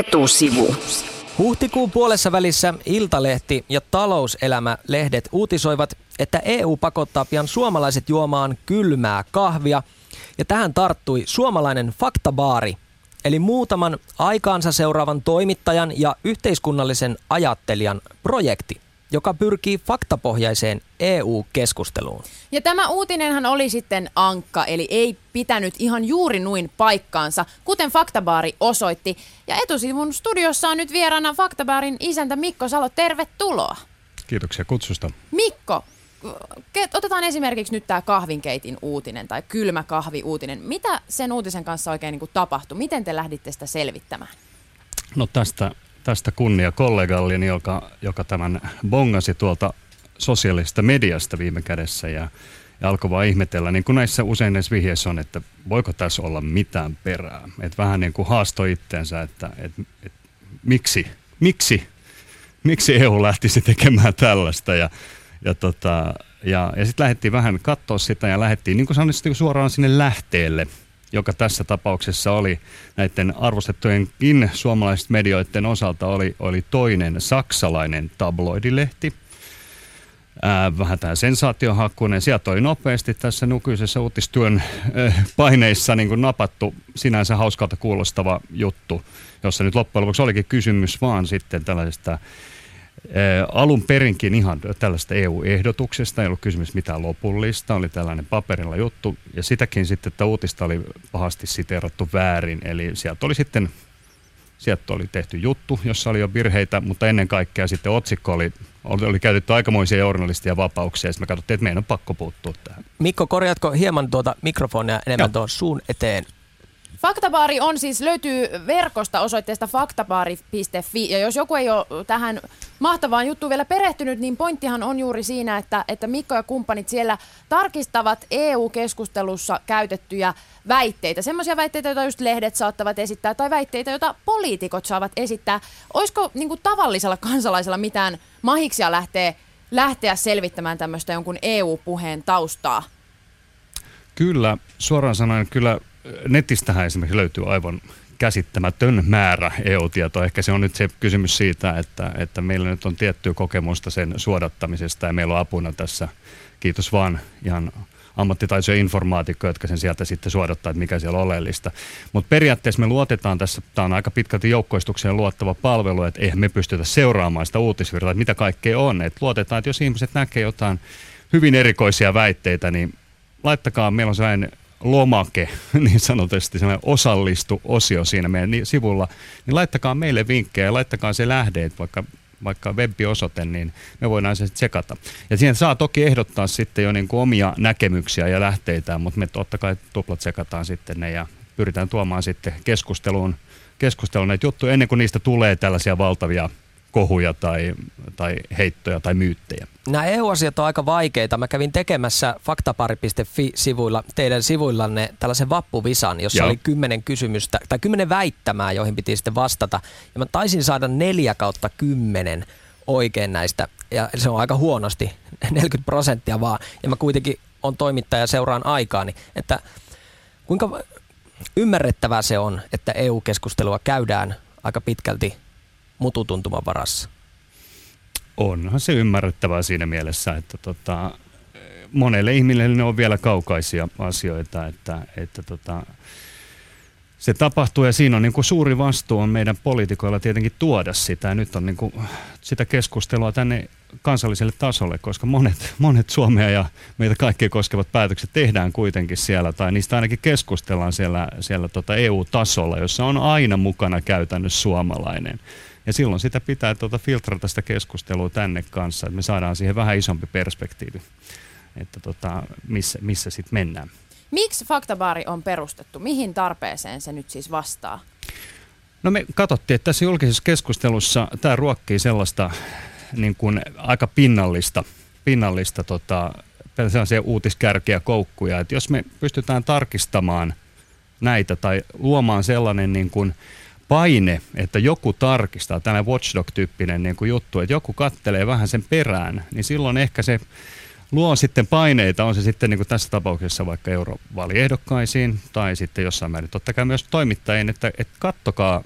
Etusivu. Huhtikuun puolessa välissä Iltalehti ja Talouselämä-lehdet uutisoivat, että EU pakottaa pian suomalaiset juomaan kylmää kahvia. Ja tähän tarttui suomalainen faktabaari, eli muutaman aikaansa seuraavan toimittajan ja yhteiskunnallisen ajattelijan projekti joka pyrkii faktapohjaiseen EU-keskusteluun. Ja tämä uutinenhan oli sitten ankka, eli ei pitänyt ihan juuri nuin paikkaansa, kuten Faktabaari osoitti. Ja etusivun studiossa on nyt vieraana Faktabaarin isäntä Mikko Salo, tervetuloa. Kiitoksia kutsusta. Mikko, otetaan esimerkiksi nyt tämä kahvinkeitin uutinen tai kylmä kahvi uutinen. Mitä sen uutisen kanssa oikein niin tapahtui? Miten te lähditte sitä selvittämään? No tästä tästä kunnia kollegalleni, joka, joka tämän bongasi tuolta sosiaalisesta mediasta viime kädessä ja, ja alkoi vaan ihmetellä, niin kuin näissä usein näissä vihjeissä on, että voiko tässä olla mitään perää. Että vähän niin kuin haastoi itteensä, että et, et, miksi, miksi, miksi EU lähtisi tekemään tällaista ja, ja, tota, ja, ja sitten lähdettiin vähän katsoa sitä ja lähdettiin niin kuin sanoin, suoraan sinne lähteelle – joka tässä tapauksessa oli näiden arvostettujenkin suomalaisten medioiden osalta oli, oli toinen saksalainen tabloidilehti. Ää, vähän tämä sensaatiohakkuinen. Sieltä oli nopeasti tässä nykyisessä uutistyön äh, paineissa niin kuin napattu sinänsä hauskalta kuulostava juttu, jossa nyt loppujen lopuksi olikin kysymys vaan sitten tällaisesta alun perinkin ihan tällaista EU-ehdotuksesta, ei ollut kysymys mitään lopullista, oli tällainen paperilla juttu, ja sitäkin sitten, että uutista oli pahasti siteerattu väärin, eli sieltä oli sitten Sieltä oli tehty juttu, jossa oli jo virheitä, mutta ennen kaikkea sitten otsikko oli, oli, oli käytetty aikamoisia journalistia vapauksia, ja sitten me katsottiin, että meidän on pakko puuttua tähän. Mikko, korjatko hieman tuota mikrofonia enemmän tuon suun eteen? Faktabaari on siis, löytyy verkosta osoitteesta faktabaari.fi, ja jos joku ei ole tähän mahtavaan juttuun vielä perehtynyt, niin pointtihan on juuri siinä, että, että Mikko ja kumppanit siellä tarkistavat EU-keskustelussa käytettyjä väitteitä. Semmoisia väitteitä, joita just lehdet saattavat esittää, tai väitteitä, joita poliitikot saavat esittää. Olisiko niin kuin tavallisella kansalaisella mitään mahiksia lähteä, lähteä selvittämään tämmöistä jonkun EU-puheen taustaa? Kyllä, suoraan sanoen kyllä netistähän esimerkiksi löytyy aivan käsittämätön määrä EU-tietoa. Ehkä se on nyt se kysymys siitä, että, että meillä nyt on tiettyä kokemusta sen suodattamisesta ja meillä on apuna tässä, kiitos vaan ihan ammattitaitoisia informaatikkoja, jotka sen sieltä sitten suodattaa, että mikä siellä on oleellista. Mutta periaatteessa me luotetaan tässä, tämä on aika pitkälti joukkoistukseen luottava palvelu, että eihän me pystytä seuraamaan sitä uutisvirtaa, että mitä kaikkea on. Et luotetaan, että jos ihmiset näkee jotain hyvin erikoisia väitteitä, niin laittakaa, meillä on sellainen lomake, niin sanotusti sellainen osallistu-osio siinä meidän sivulla, niin laittakaa meille vinkkejä, laittakaa se lähde, vaikka vaikka web-osoite, niin me voidaan se tsekata. Ja siihen saa toki ehdottaa sitten jo niin kuin omia näkemyksiä ja lähteitä, mutta me totta kai tuplat tsekataan sitten ne ja pyritään tuomaan sitten keskusteluun, keskusteluun näitä juttuja ennen kuin niistä tulee tällaisia valtavia kohuja tai, tai heittoja tai myyttejä. Nämä EU-asiat on aika vaikeita. Mä kävin tekemässä faktapari.fi-sivuilla, teidän sivuillanne tällaisen vappuvisan, jossa Joo. oli kymmenen kysymystä tai kymmenen väittämää, joihin piti sitten vastata. Ja mä taisin saada neljä kautta kymmenen oikein näistä, ja se on aika huonosti, 40 prosenttia vaan. Ja mä kuitenkin on toimittaja seuraan aikaani, että kuinka ymmärrettävää se on, että EU-keskustelua käydään aika pitkälti mututuntuman varassa? Onhan se ymmärrettävää siinä mielessä, että tota, monelle ihmiselle ne on vielä kaukaisia asioita, että, että tota, se tapahtuu ja siinä on niin kuin suuri vastuu on meidän poliitikoilla tietenkin tuoda sitä. Ja nyt on niin kuin sitä keskustelua tänne kansalliselle tasolle, koska monet, monet Suomea ja meitä kaikkia koskevat päätökset tehdään kuitenkin siellä, tai niistä ainakin keskustellaan siellä, siellä tota EU-tasolla, jossa on aina mukana käytännössä suomalainen. Ja silloin sitä pitää tuota filtrata sitä keskustelua tänne kanssa, että me saadaan siihen vähän isompi perspektiivi, että tota, missä, missä sitten mennään. Miksi Faktabaari on perustettu? Mihin tarpeeseen se nyt siis vastaa? No me katsottiin, että tässä julkisessa keskustelussa tämä ruokkii sellaista niin kuin aika pinnallista, pinnallista tota, sellaisia uutiskärkiä, koukkuja, että jos me pystytään tarkistamaan näitä tai luomaan sellainen niin kuin paine, että joku tarkistaa, tällainen watchdog-tyyppinen niin kuin juttu, että joku kattelee vähän sen perään, niin silloin ehkä se luo sitten paineita, on se sitten niin kuin tässä tapauksessa vaikka eurovaaliehdokkaisiin tai sitten jossain määrin. Totta kai myös toimittajien, että, että kattokaa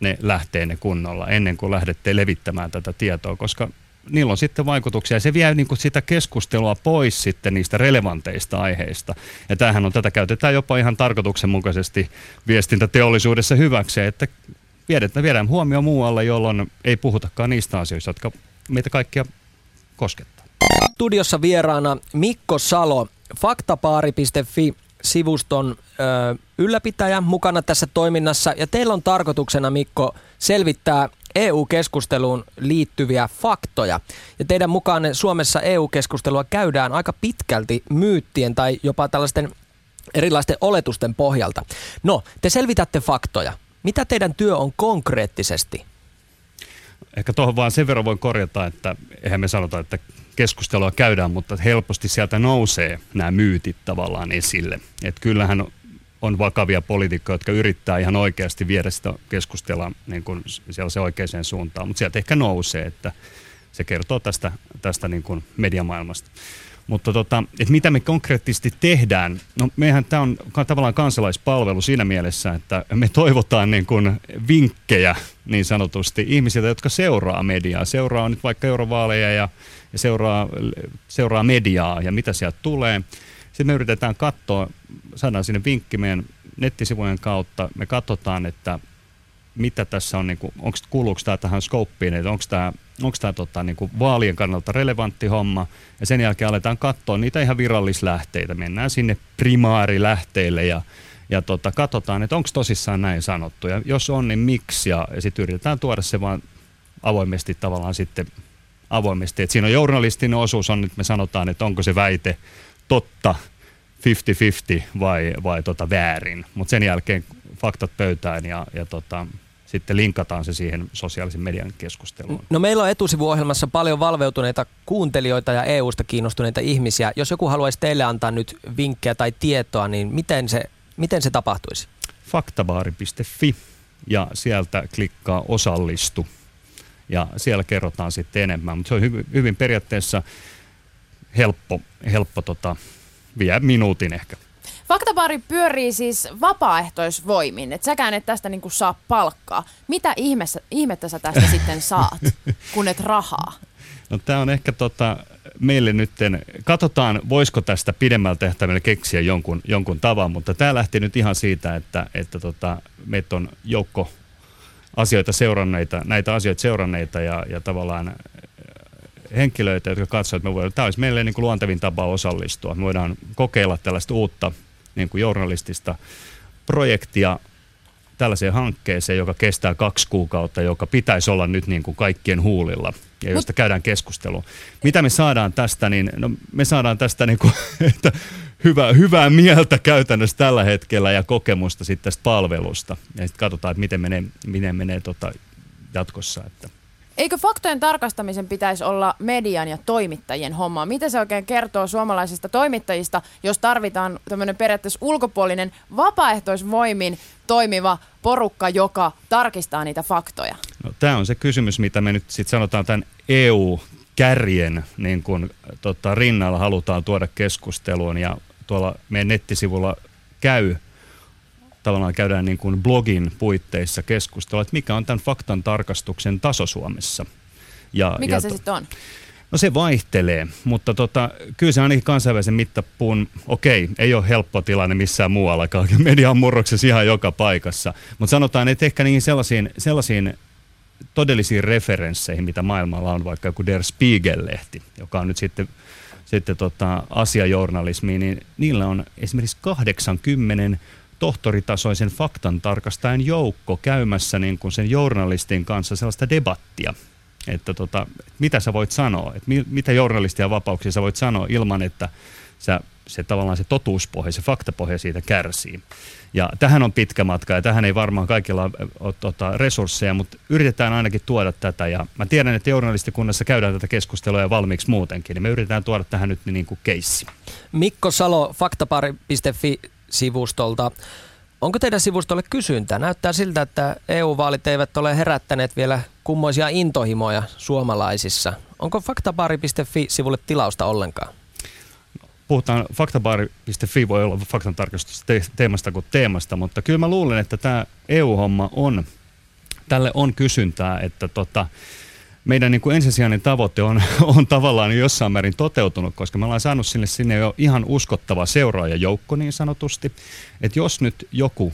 ne lähteenne kunnolla ennen kuin lähdette levittämään tätä tietoa, koska niillä on sitten vaikutuksia. Se vie niin kuin sitä keskustelua pois sitten niistä relevanteista aiheista. Ja tämähän on, tätä käytetään jopa ihan tarkoituksenmukaisesti viestintäteollisuudessa hyväksi, että viedään, viedään huomioon muualle, jolloin ei puhutakaan niistä asioista, jotka meitä kaikkia koskettaa. Studiossa vieraana Mikko Salo, faktapaari.fi sivuston ö, ylläpitäjä mukana tässä toiminnassa. Ja teillä on tarkoituksena, Mikko, selvittää EU-keskusteluun liittyviä faktoja. Ja teidän mukaan Suomessa EU-keskustelua käydään aika pitkälti myyttien tai jopa tällaisten erilaisten oletusten pohjalta. No, te selvitätte faktoja. Mitä teidän työ on konkreettisesti? Ehkä tuohon vaan sen verran voin korjata, että eihän me sanota, että keskustelua käydään, mutta helposti sieltä nousee nämä myytit tavallaan esille. Että kyllähän on vakavia poliitikkoja, jotka yrittää ihan oikeasti viedä sitä keskustelua niin kuin se oikeaan suuntaan, mutta sieltä ehkä nousee, että se kertoo tästä, tästä niin kuin mediamaailmasta. Mutta tota, että mitä me konkreettisesti tehdään, no mehän tämä on tavallaan kansalaispalvelu siinä mielessä, että me toivotaan niin kuin vinkkejä niin sanotusti ihmisiltä, jotka seuraa mediaa, seuraa nyt vaikka eurovaaleja ja, ja seuraa, seuraa mediaa ja mitä sieltä tulee. Sitten me yritetään katsoa, saadaan sinne vinkki meidän nettisivujen kautta, me katsotaan, että mitä tässä on, niin kuin, onko, kuuluuko tämä tähän skouppiin, että onko tämä, onko tämä tota, niin kuin vaalien kannalta relevantti homma, ja sen jälkeen aletaan katsoa niitä ihan virallislähteitä, mennään sinne primaarilähteille ja, ja tota, katsotaan, että onko tosissaan näin sanottu, ja jos on, niin miksi, ja, ja sitten yritetään tuoda se vaan avoimesti tavallaan sitten avoimesti, että siinä on journalistinen osuus on, nyt me sanotaan, että onko se väite totta 50-50 vai, vai tota väärin, mutta sen jälkeen faktat pöytään ja, ja tota, sitten linkataan se siihen sosiaalisen median keskusteluun. No meillä on etusivuohjelmassa paljon valveutuneita kuuntelijoita ja EU-sta kiinnostuneita ihmisiä. Jos joku haluaisi teille antaa nyt vinkkejä tai tietoa, niin miten se, miten se tapahtuisi? Faktabaari.fi ja sieltä klikkaa osallistu ja siellä kerrotaan sitten enemmän. Mutta se on hyvin, hyvin periaatteessa helppo, helppo tota, vie minuutin ehkä. Faktabaari pyörii siis vapaaehtoisvoimin, että säkään et tästä niinku saa palkkaa. Mitä ihmettä, ihmettä sä tästä sitten saat, kun et rahaa? No tämä on ehkä tota, meille nyt, katsotaan voisiko tästä pidemmällä tehtävällä keksiä jonkun, jonkun tavan, mutta tämä lähti nyt ihan siitä, että, että tota, meitä on joukko asioita seuranneita, näitä asioita seuranneita ja, ja tavallaan henkilöitä, jotka katsovat, että me voidaan, tämä olisi meille niin kuin luontevin tapa osallistua. Me voidaan kokeilla tällaista uutta niin kuin journalistista projektia tällaiseen hankkeeseen, joka kestää kaksi kuukautta, joka pitäisi olla nyt niin kuin kaikkien huulilla ja josta Mut... käydään keskustelua. Mitä me saadaan tästä, niin no, me saadaan tästä niin kuin, että hyvää, hyvää mieltä käytännössä tällä hetkellä ja kokemusta sitten tästä palvelusta. Ja sitten katsotaan, että miten menee, miten menee tota jatkossa. Että. Eikö faktojen tarkastamisen pitäisi olla median ja toimittajien homma? Mitä se oikein kertoo suomalaisista toimittajista, jos tarvitaan tämmöinen periaatteessa ulkopuolinen vapaaehtoisvoimin toimiva porukka, joka tarkistaa niitä faktoja? No, Tämä on se kysymys, mitä me nyt sitten sanotaan tämän EU-kärjen niin kun, tota, rinnalla halutaan tuoda keskusteluun ja tuolla meidän nettisivulla käy tavallaan käydään niin kuin blogin puitteissa keskustelua, että mikä on tämän faktan tarkastuksen taso Suomessa. Ja, mikä ja se to- sitten on? No se vaihtelee, mutta tota, kyllä se ainakin kansainvälisen mittapuun, okei, ei ole helppo tilanne missään muuallakaan, media on murroksessa ihan joka paikassa, mutta sanotaan, että ehkä niihin sellaisiin, sellaisiin todellisiin referensseihin, mitä maailmalla on, vaikka joku Der Spiegel-lehti, joka on nyt sitten, sitten tota, asiajournalismi, niin niillä on esimerkiksi 80 tohtoritasoisen faktan tarkastajan joukko käymässä niin kuin sen journalistin kanssa sellaista debattia, että tota, mitä sä voit sanoa, että mi, mitä journalistia vapauksia sä voit sanoa ilman, että sä, se tavallaan se totuuspohja, se faktapohja siitä kärsii. Ja tähän on pitkä matka ja tähän ei varmaan kaikilla ole tota, resursseja, mutta yritetään ainakin tuoda tätä. Ja mä tiedän, että journalistikunnassa käydään tätä keskustelua ja valmiiksi muutenkin, niin me yritetään tuoda tähän nyt niin kuin keissi. Mikko Salo, faktapari.fi sivustolta. Onko teidän sivustolle kysyntää? Näyttää siltä, että EU-vaalit eivät ole herättäneet vielä kummoisia intohimoja suomalaisissa. Onko faktabaari.fi-sivulle tilausta ollenkaan? Puhutaan, faktabaari.fi voi olla faktan teemasta kuin teemasta, mutta kyllä mä luulen, että tämä EU-homma on tälle on kysyntää, että tota, meidän niin kuin ensisijainen tavoite on, on tavallaan jossain määrin toteutunut, koska me ollaan saanut sinne, sinne jo ihan uskottava seuraajajoukko niin sanotusti. Että jos nyt joku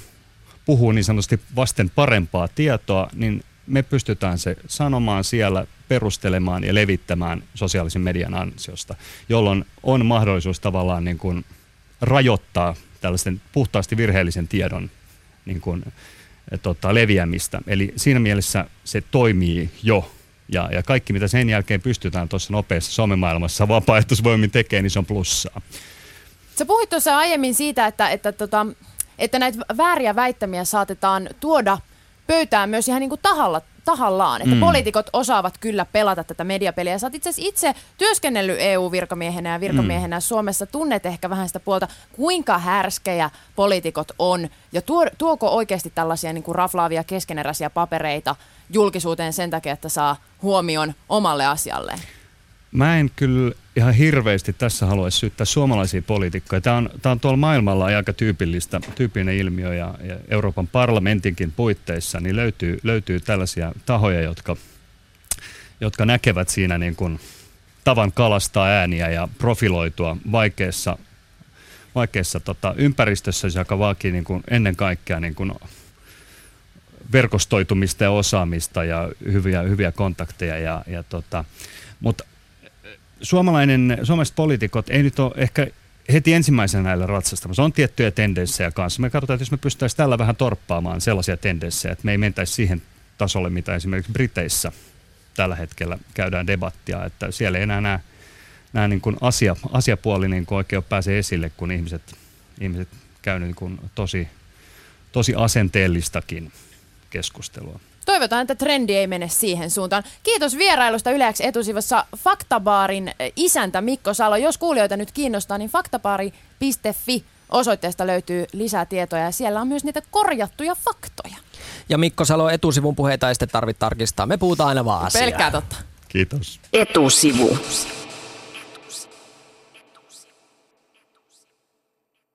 puhuu niin sanotusti vasten parempaa tietoa, niin me pystytään se sanomaan siellä, perustelemaan ja levittämään sosiaalisen median ansiosta, jolloin on mahdollisuus tavallaan niin kuin rajoittaa tällaisten puhtaasti virheellisen tiedon niin kuin, tota, leviämistä. Eli siinä mielessä se toimii jo. Ja, ja kaikki, mitä sen jälkeen pystytään tuossa nopeassa somemaailmassa vapaaehtoisvoimin tekemään, niin se on plussaa. Sä puhuit tuossa aiemmin siitä, että, että, tota, että näitä vääriä väittämiä saatetaan tuoda pöytään myös ihan niin kuin tahalla, tahallaan. Että mm. poliitikot osaavat kyllä pelata tätä mediapeliä. Sä oot itse itse työskennellyt EU-virkamiehenä ja virkamiehenä mm. Suomessa. Tunnet ehkä vähän sitä puolta, kuinka härskejä poliitikot on. Ja tuo, tuoko oikeasti tällaisia niin kuin raflaavia keskeneräisiä papereita julkisuuteen sen takia, että saa huomion omalle asialleen? Mä en kyllä ihan hirveästi tässä haluaisi syyttää suomalaisia poliitikkoja. Tämä on, tämä on tuolla maailmalla aika tyypillistä, tyypillinen ilmiö ja, ja Euroopan parlamentinkin puitteissa niin löytyy, löytyy tällaisia tahoja, jotka, jotka näkevät siinä niin kuin tavan kalastaa ääniä ja profiloitua vaikeassa, vaikeassa tota, ympäristössä, joka vaatii niin kuin ennen kaikkea niin kuin verkostoitumista ja osaamista ja hyviä, hyviä kontakteja. Ja, ja tota, mutta suomalainen, suomalaiset poliitikot ei nyt ole ehkä heti ensimmäisenä näillä ratsastamassa. On tiettyjä tendenssejä kanssa. Me katsotaan, että jos me pystyttäisiin tällä vähän torppaamaan sellaisia tendenssejä, että me ei mentäisi siihen tasolle, mitä esimerkiksi Briteissä tällä hetkellä käydään debattia, että siellä ei enää nämä, nämä niin kuin asia, asiapuoli niin kuin oikein pääse esille, kun ihmiset, ihmiset käyvät niin tosi, tosi asenteellistakin keskustelua. Toivotaan, että trendi ei mene siihen suuntaan. Kiitos vierailusta Yleäksi etusivussa Faktabaarin isäntä Mikko Salo. Jos kuulijoita nyt kiinnostaa, niin faktabaari.fi osoitteesta löytyy lisää tietoja ja siellä on myös niitä korjattuja faktoja. Ja Mikko Salo etusivun puheita ei sitten tarvitse tarkistaa. Me puhutaan aina vaan asiaa. Pelkkää totta. Kiitos. Etusivu.